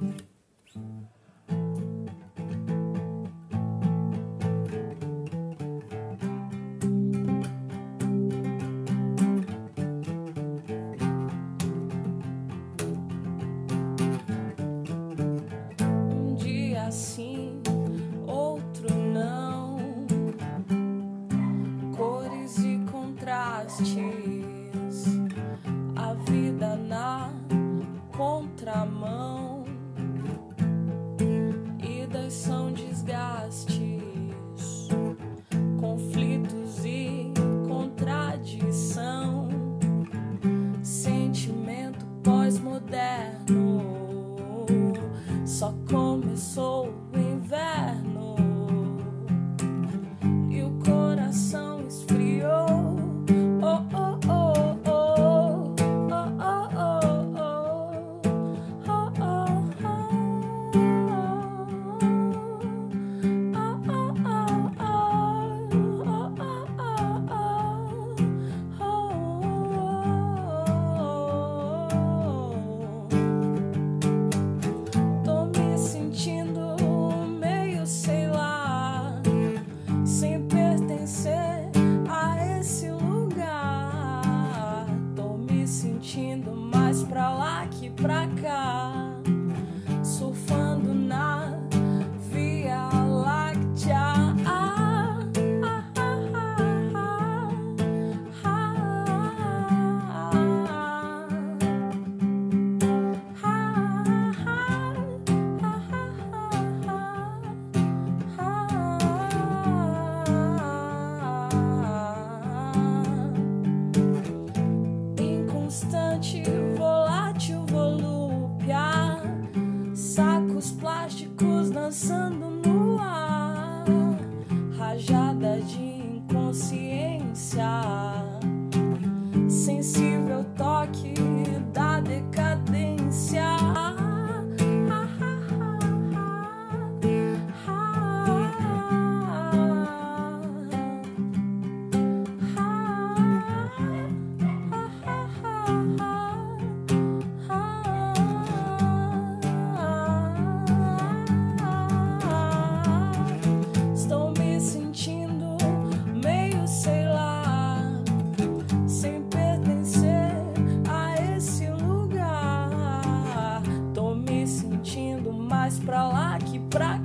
Mm-hmm. Só começou o inverno. sentindo mais pra lá que pra cá. mais pra lá que pra